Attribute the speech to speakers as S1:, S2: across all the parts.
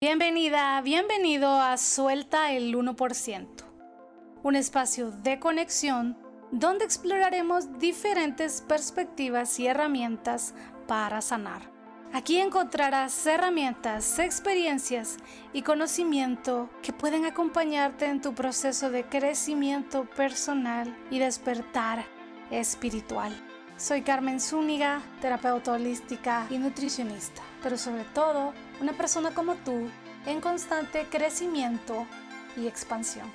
S1: Bienvenida, bienvenido a Suelta el 1%, un espacio de conexión donde exploraremos diferentes perspectivas y herramientas para sanar. Aquí encontrarás herramientas, experiencias y conocimiento que pueden acompañarte en tu proceso de crecimiento personal y despertar espiritual. Soy Carmen Zúñiga, terapeuta holística y nutricionista, pero sobre todo una persona como tú en constante crecimiento y expansión.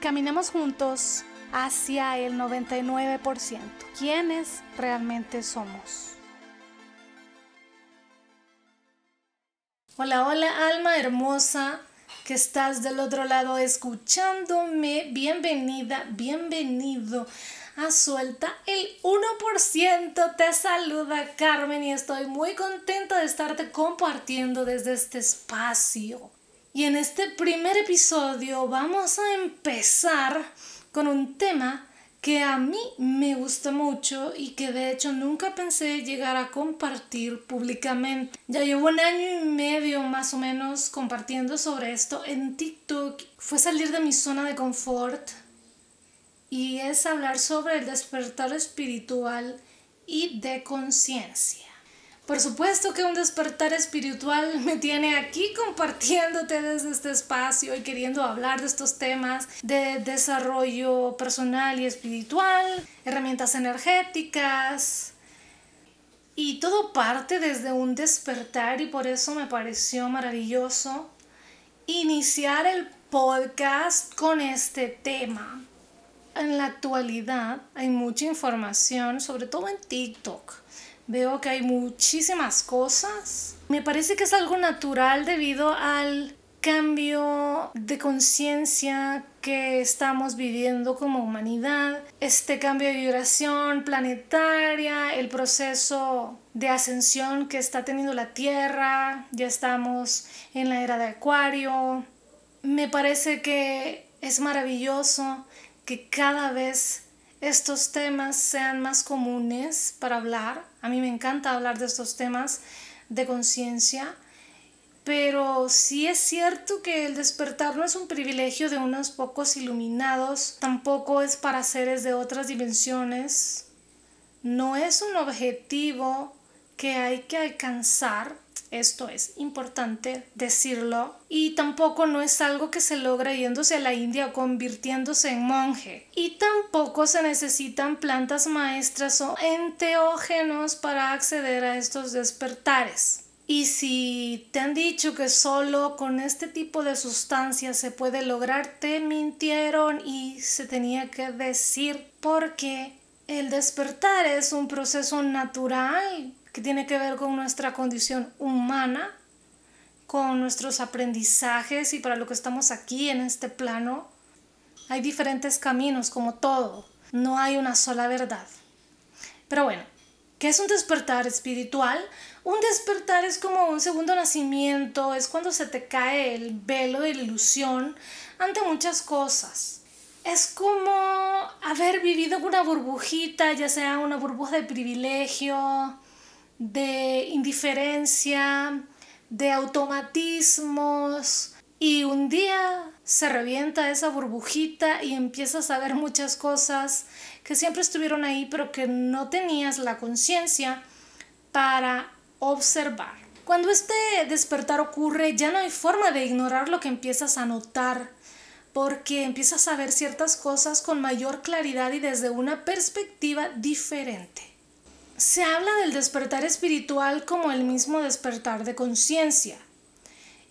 S1: Caminemos juntos hacia el 99%, quienes realmente somos. Hola, hola alma hermosa que estás del otro lado escuchándome. Bienvenida, bienvenido a Suelta el 1%. Te saluda Carmen y estoy muy contenta de estarte compartiendo desde este espacio. Y en este primer episodio vamos a empezar con un tema que a mí me gusta mucho y que de hecho nunca pensé llegar a compartir públicamente. Ya llevo un año y medio más o menos compartiendo sobre esto en TikTok. Fue salir de mi zona de confort y es hablar sobre el despertar espiritual y de conciencia. Por supuesto que un despertar espiritual me tiene aquí compartiéndote desde este espacio y queriendo hablar de estos temas de desarrollo personal y espiritual, herramientas energéticas. Y todo parte desde un despertar y por eso me pareció maravilloso iniciar el podcast con este tema en la actualidad hay mucha información, sobre todo en TikTok. Veo que hay muchísimas cosas. Me parece que es algo natural debido al cambio de conciencia que estamos viviendo como humanidad, este cambio de vibración planetaria, el proceso de ascensión que está teniendo la Tierra, ya estamos en la era de Acuario. Me parece que es maravilloso que cada vez estos temas sean más comunes para hablar. A mí me encanta hablar de estos temas de conciencia, pero sí es cierto que el despertar no es un privilegio de unos pocos iluminados, tampoco es para seres de otras dimensiones, no es un objetivo que hay que alcanzar esto es importante decirlo. Y tampoco no es algo que se logra yéndose a la India o convirtiéndose en monje. Y tampoco se necesitan plantas maestras o enteógenos para acceder a estos despertares. Y si te han dicho que solo con este tipo de sustancias se puede lograr, te mintieron y se tenía que decir porque el despertar es un proceso natural que tiene que ver con nuestra condición humana, con nuestros aprendizajes y para lo que estamos aquí en este plano. Hay diferentes caminos, como todo. No hay una sola verdad. Pero bueno, ¿qué es un despertar espiritual? Un despertar es como un segundo nacimiento, es cuando se te cae el velo de la ilusión ante muchas cosas. Es como haber vivido una burbujita, ya sea una burbuja de privilegio, de indiferencia, de automatismos y un día se revienta esa burbujita y empiezas a ver muchas cosas que siempre estuvieron ahí pero que no tenías la conciencia para observar. Cuando este despertar ocurre ya no hay forma de ignorar lo que empiezas a notar porque empiezas a ver ciertas cosas con mayor claridad y desde una perspectiva diferente. Se habla del despertar espiritual como el mismo despertar de conciencia.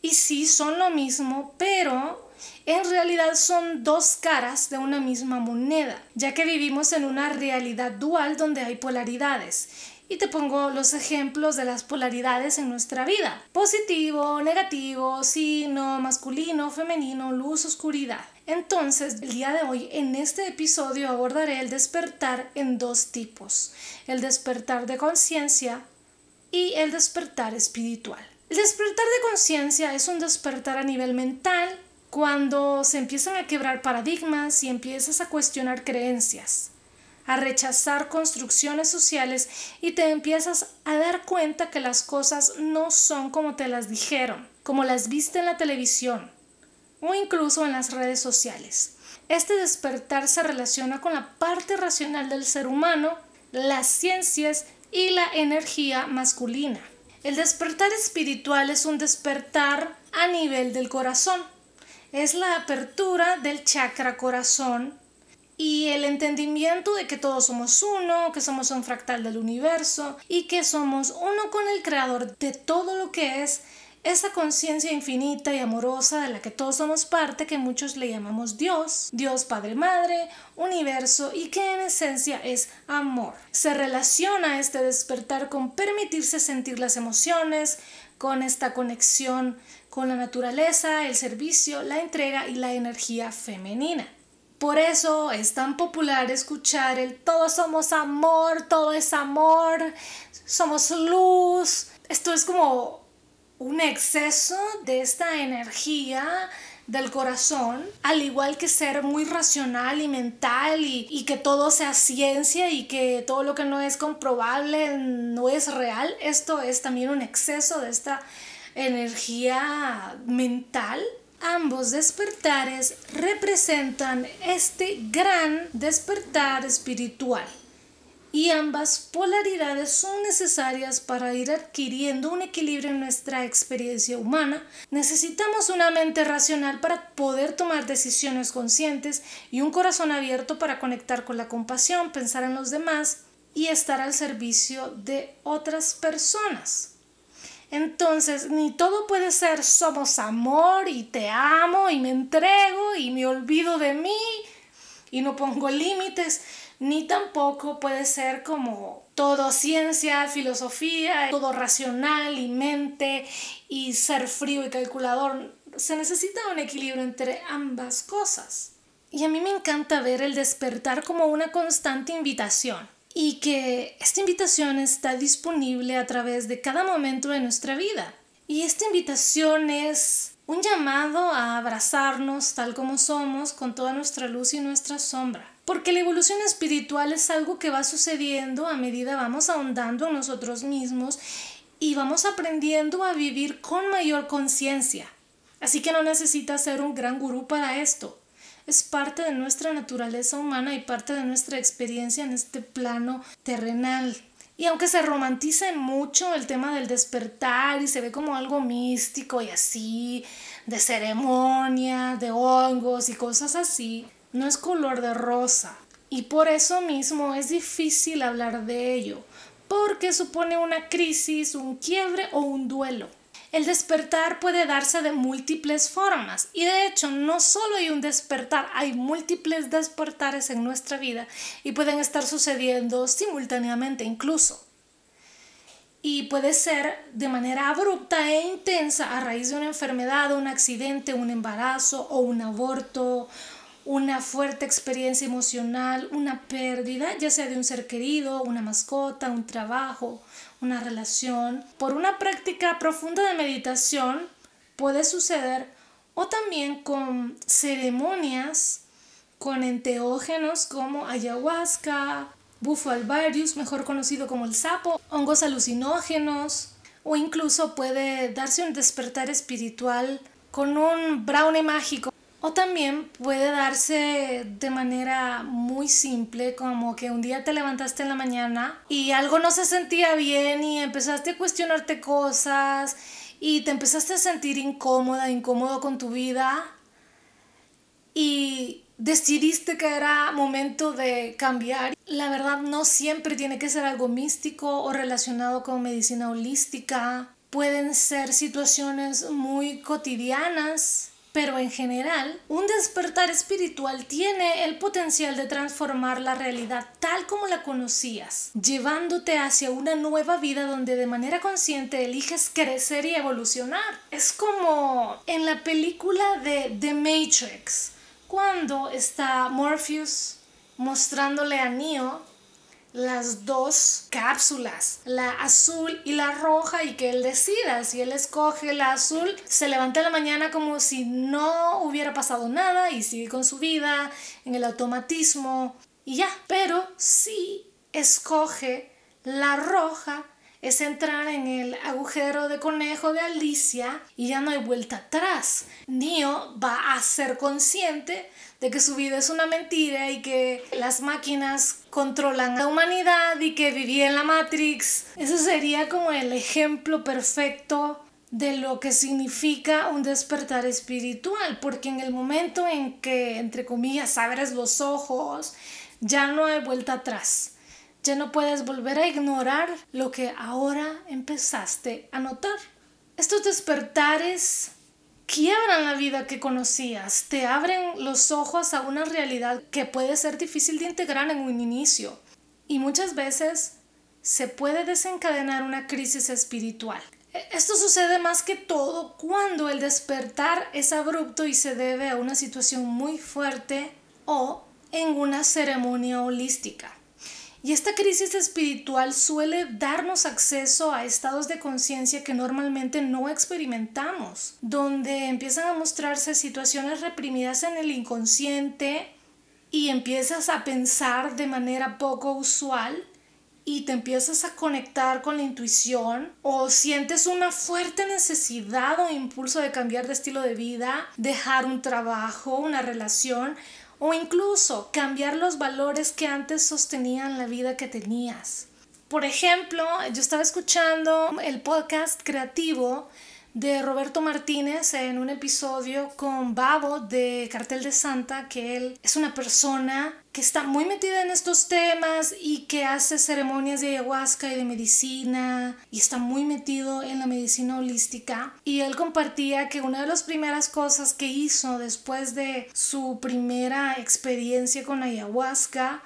S1: Y sí, son lo mismo, pero en realidad son dos caras de una misma moneda, ya que vivimos en una realidad dual donde hay polaridades. Y te pongo los ejemplos de las polaridades en nuestra vida. Positivo, negativo, sí, no, masculino, femenino, luz, oscuridad. Entonces, el día de hoy, en este episodio, abordaré el despertar en dos tipos. El despertar de conciencia y el despertar espiritual. El despertar de conciencia es un despertar a nivel mental cuando se empiezan a quebrar paradigmas y empiezas a cuestionar creencias, a rechazar construcciones sociales y te empiezas a dar cuenta que las cosas no son como te las dijeron como las viste en la televisión o incluso en las redes sociales. Este despertar se relaciona con la parte racional del ser humano, las ciencias y la energía masculina. El despertar espiritual es un despertar a nivel del corazón. Es la apertura del chakra corazón y el entendimiento de que todos somos uno, que somos un fractal del universo y que somos uno con el creador de todo lo que es esa conciencia infinita y amorosa de la que todos somos parte, que muchos le llamamos Dios, Dios Padre Madre, universo y que en esencia es amor. Se relaciona este despertar con permitirse sentir las emociones, con esta conexión con la naturaleza, el servicio, la entrega y la energía femenina. Por eso es tan popular escuchar el todos somos amor, todo es amor, somos luz. Esto es como un exceso de esta energía del corazón, al igual que ser muy racional y mental y, que todo sea ciencia y que todo lo que no es comprobable no es real, esto es también un exceso de esta energía mental. Ambos despertares representan este gran despertar espiritual y ambas polaridades son necesarias para ir adquiriendo un equilibrio en nuestra experiencia humana. Necesitamos una mente racional para poder tomar decisiones conscientes y un corazón abierto para conectar con la compasión, pensar en los demás y estar al servicio de otras personas. Entonces, ni todo puede ser somos amor y te amo y me entrego y me olvido de mí y no pongo límites ni tampoco puede ser como todo ciencia, filosofía, todo racional y mente y ser frío y calculador. Se necesita un equilibrio entre ambas cosas. Y a mí me encanta ver el despertar como una constante invitación y que esta invitación está disponible a través de cada momento de nuestra vida. Y esta invitación es un llamado a abrazarnos tal como somos con toda nuestra luz y nuestra sombra porque la evolución espiritual es algo que va sucediendo a medida vamos ahondando en nosotros mismos y vamos aprendiendo a vivir con mayor conciencia. Así que no necesitas ser un gran gurú para esto. Es parte de nuestra naturaleza humana y parte de nuestra experiencia en este plano terrenal. Y aunque se romantice mucho el tema del despertar y se ve como algo místico y así, de ceremonia, de hongos y cosas así, no es color de rosa y por eso mismo es difícil hablar de ello, porque supone una crisis, un quiebre o un duelo. El despertar puede darse de múltiples formas y de hecho no solo hay un despertar, hay múltiples despertares en nuestra vida y pueden estar sucediendo simultáneamente incluso. Y puede ser de manera abrupta e intensa a raíz de una enfermedad, un accidente, un embarazo o un aborto una fuerte experiencia emocional, una pérdida, ya sea de un ser querido, una mascota, un trabajo, una relación, por una práctica profunda de meditación puede suceder o también con ceremonias con enteógenos como ayahuasca, bufo alvarius, mejor conocido como el sapo, hongos alucinógenos o incluso puede darse un despertar espiritual con un brownie mágico o también puede darse de manera muy simple, como que un día te levantaste en la mañana y algo no se sentía bien y empezaste a cuestionarte cosas y te empezaste a sentir incómoda, incómodo con tu vida y decidiste que era momento de cambiar. La verdad no siempre tiene que ser algo místico o relacionado con medicina holística. Pueden ser situaciones muy cotidianas pero en general, un despertar espiritual tiene el potencial de transformar la realidad tal como la conocías, llevándote hacia una nueva vida donde de manera consciente eliges crecer y evolucionar. Es como en la película de The Matrix, cuando está Morpheus mostrándole a Neo las dos cápsulas, la azul y la roja, y que él decida. Si él escoge la azul, se levanta en la mañana como si no hubiera pasado nada y sigue con su vida en el automatismo y ya. Pero si escoge la roja, es entrar en el agujero de conejo de Alicia y ya no hay vuelta atrás. Neo va a ser consciente de que su vida es una mentira y que las máquinas controlan la humanidad y que vivía en la Matrix. Ese sería como el ejemplo perfecto de lo que significa un despertar espiritual, porque en el momento en que, entre comillas, abres los ojos, ya no hay vuelta atrás ya no puedes volver a ignorar lo que ahora empezaste a notar. Estos despertares quiebran la vida que conocías, te abren los ojos a una realidad que puede ser difícil de integrar en un inicio y muchas veces se puede desencadenar una crisis espiritual. E, esto sucede más que todo cuando el despertar es abrupto y se debe a una situación muy fuerte o en una ceremonia holística. Y esta crisis espiritual suele darnos acceso a estados de conciencia que normalmente no experimentamos, donde empiezan a mostrarse situaciones reprimidas en el inconsciente y empiezas a pensar de manera poco usual y te empiezas a conectar con la intuición o sientes una fuerte necesidad o impulso de cambiar de estilo de vida, dejar un trabajo, una relación o incluso cambiar los valores que antes sostenían la vida que tenías. Por ejemplo, yo estaba escuchando el podcast creativo de Roberto Martínez en un episodio con Babo de Cartel de Santa, que él es una persona que está muy metida en estos temas y que hace ceremonias de ayahuasca y de medicina y está muy metido en la medicina holística. Y él compartía que una de las primeras cosas que hizo después de su primera experiencia con ayahuasca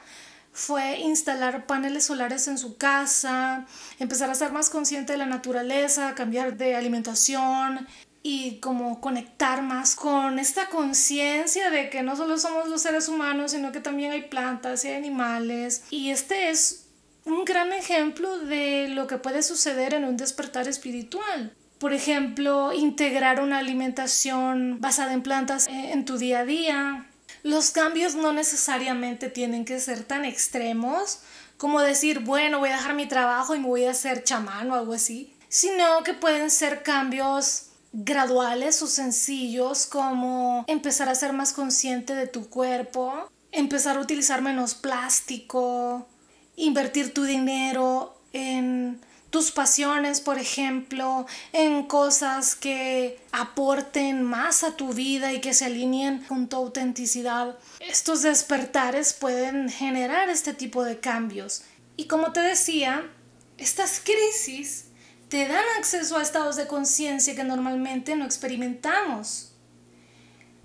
S1: fue instalar paneles solares en su casa, empezar a ser más consciente de la naturaleza, cambiar de alimentación y como conectar más con esta conciencia de que no solo somos los seres humanos, sino que también hay plantas y animales. Y este es un gran ejemplo de lo que puede suceder en un despertar espiritual. Por ejemplo, integrar una alimentación basada en plantas en tu día a día, los cambios no necesariamente tienen que ser tan extremos como decir, bueno, voy a dejar mi trabajo y me voy a hacer chamán o algo así, sino que pueden ser cambios graduales o sencillos como empezar a ser más consciente de tu cuerpo, empezar a utilizar menos plástico, invertir tu dinero en tus pasiones, por ejemplo, en cosas que aporten más a tu vida y que se alineen con tu autenticidad. Estos despertares pueden generar este tipo de cambios. Y como te decía, estas crisis te dan acceso a estados de conciencia que normalmente no experimentamos,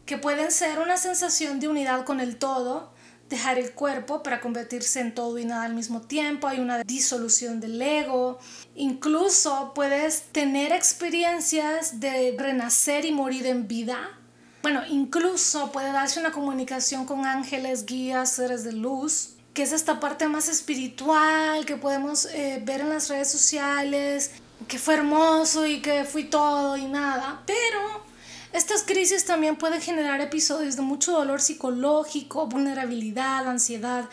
S1: que pueden ser una sensación de unidad con el todo, dejar el cuerpo para convertirse en todo y nada al mismo tiempo, hay una disolución del ego, incluso puedes tener experiencias de renacer y morir en vida. Bueno, incluso puede darse una comunicación con ángeles, guías, seres de luz, que es esta parte más espiritual que podemos eh, ver en las redes sociales, que fue hermoso y que fui todo y nada, pero estas crisis también pueden generar episodios de mucho dolor psicológico, vulnerabilidad, ansiedad,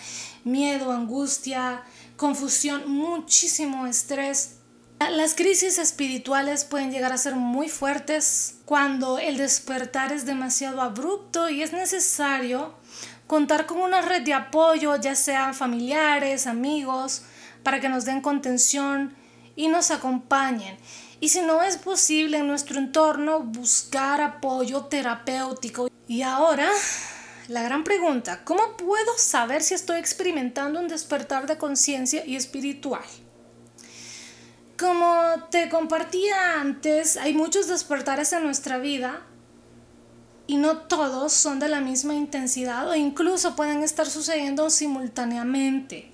S1: miedo, angustia, confusión, muchísimo estrés. Las crisis espirituales pueden llegar a ser muy fuertes cuando el despertar es demasiado abrupto y es necesario contar con una red de apoyo, ya sean familiares, amigos, para que nos den contención y nos acompañen. Y si no es posible en nuestro entorno, buscar apoyo terapéutico. Y ahora, la gran pregunta, ¿cómo puedo saber si estoy experimentando un despertar de conciencia y espiritual? Como te compartía antes, hay muchos despertares en nuestra vida y no todos son de la misma intensidad o incluso pueden estar sucediendo simultáneamente.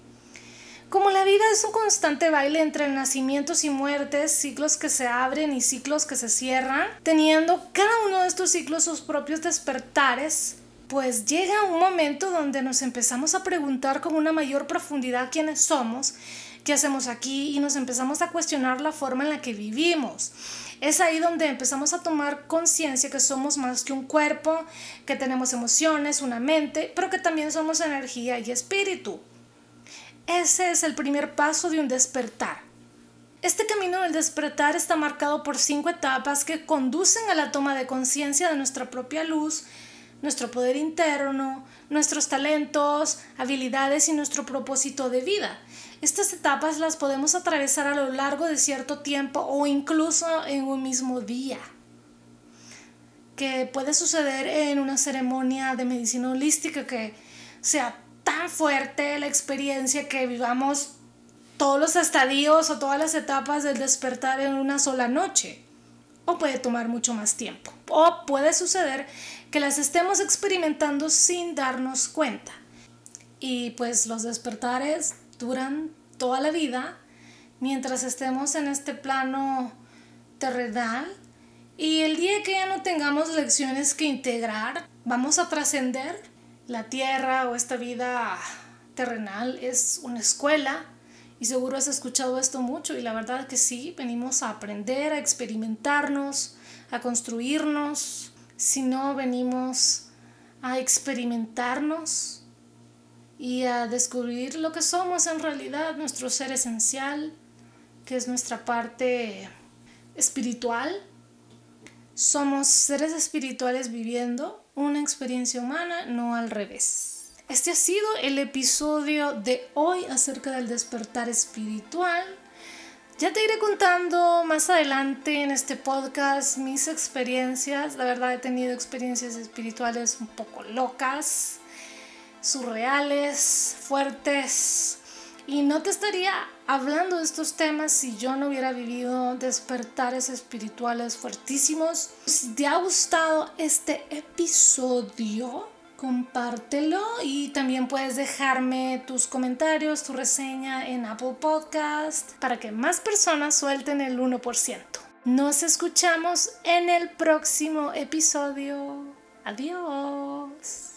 S1: Como la vida es un constante baile entre nacimientos y muertes, ciclos que se abren y ciclos que se cierran, teniendo cada uno de estos ciclos sus propios despertares, pues llega un momento donde nos empezamos a preguntar con una mayor profundidad quiénes somos, qué hacemos aquí y nos empezamos a cuestionar la forma en la que vivimos. Es ahí donde empezamos a tomar conciencia que somos más que un cuerpo, que tenemos emociones, una mente, pero que también somos energía y espíritu. Ese es el primer paso de un despertar. Este camino del despertar está marcado por cinco etapas que conducen a la toma de conciencia de nuestra propia luz, nuestro poder interno, nuestros talentos, habilidades y nuestro propósito de vida. Estas etapas las podemos atravesar a lo largo de cierto tiempo o incluso en un mismo día, que puede suceder en una ceremonia de medicina holística que sea tan fuerte la experiencia que vivamos todos los estadios o todas las etapas del despertar en una sola noche. O puede tomar mucho más tiempo. O puede suceder que las estemos experimentando sin darnos cuenta. Y pues los despertares duran toda la vida mientras estemos en este plano terrenal. Y el día que ya no tengamos lecciones que integrar, vamos a trascender. La tierra o esta vida terrenal es una escuela y seguro has escuchado esto mucho y la verdad que sí, venimos a aprender, a experimentarnos, a construirnos, si no venimos a experimentarnos y a descubrir lo que somos en realidad, nuestro ser esencial, que es nuestra parte espiritual. Somos seres espirituales viviendo una experiencia humana, no al revés. Este ha sido el episodio de hoy acerca del despertar espiritual. Ya te iré contando más adelante en este podcast mis experiencias. La verdad he tenido experiencias espirituales un poco locas, surreales, fuertes. Y no te estaría hablando de estos temas si yo no hubiera vivido despertares espirituales fuertísimos. Si te ha gustado este episodio, compártelo y también puedes dejarme tus comentarios, tu reseña en Apple Podcast para que más personas suelten el 1%. Nos escuchamos en el próximo episodio. Adiós.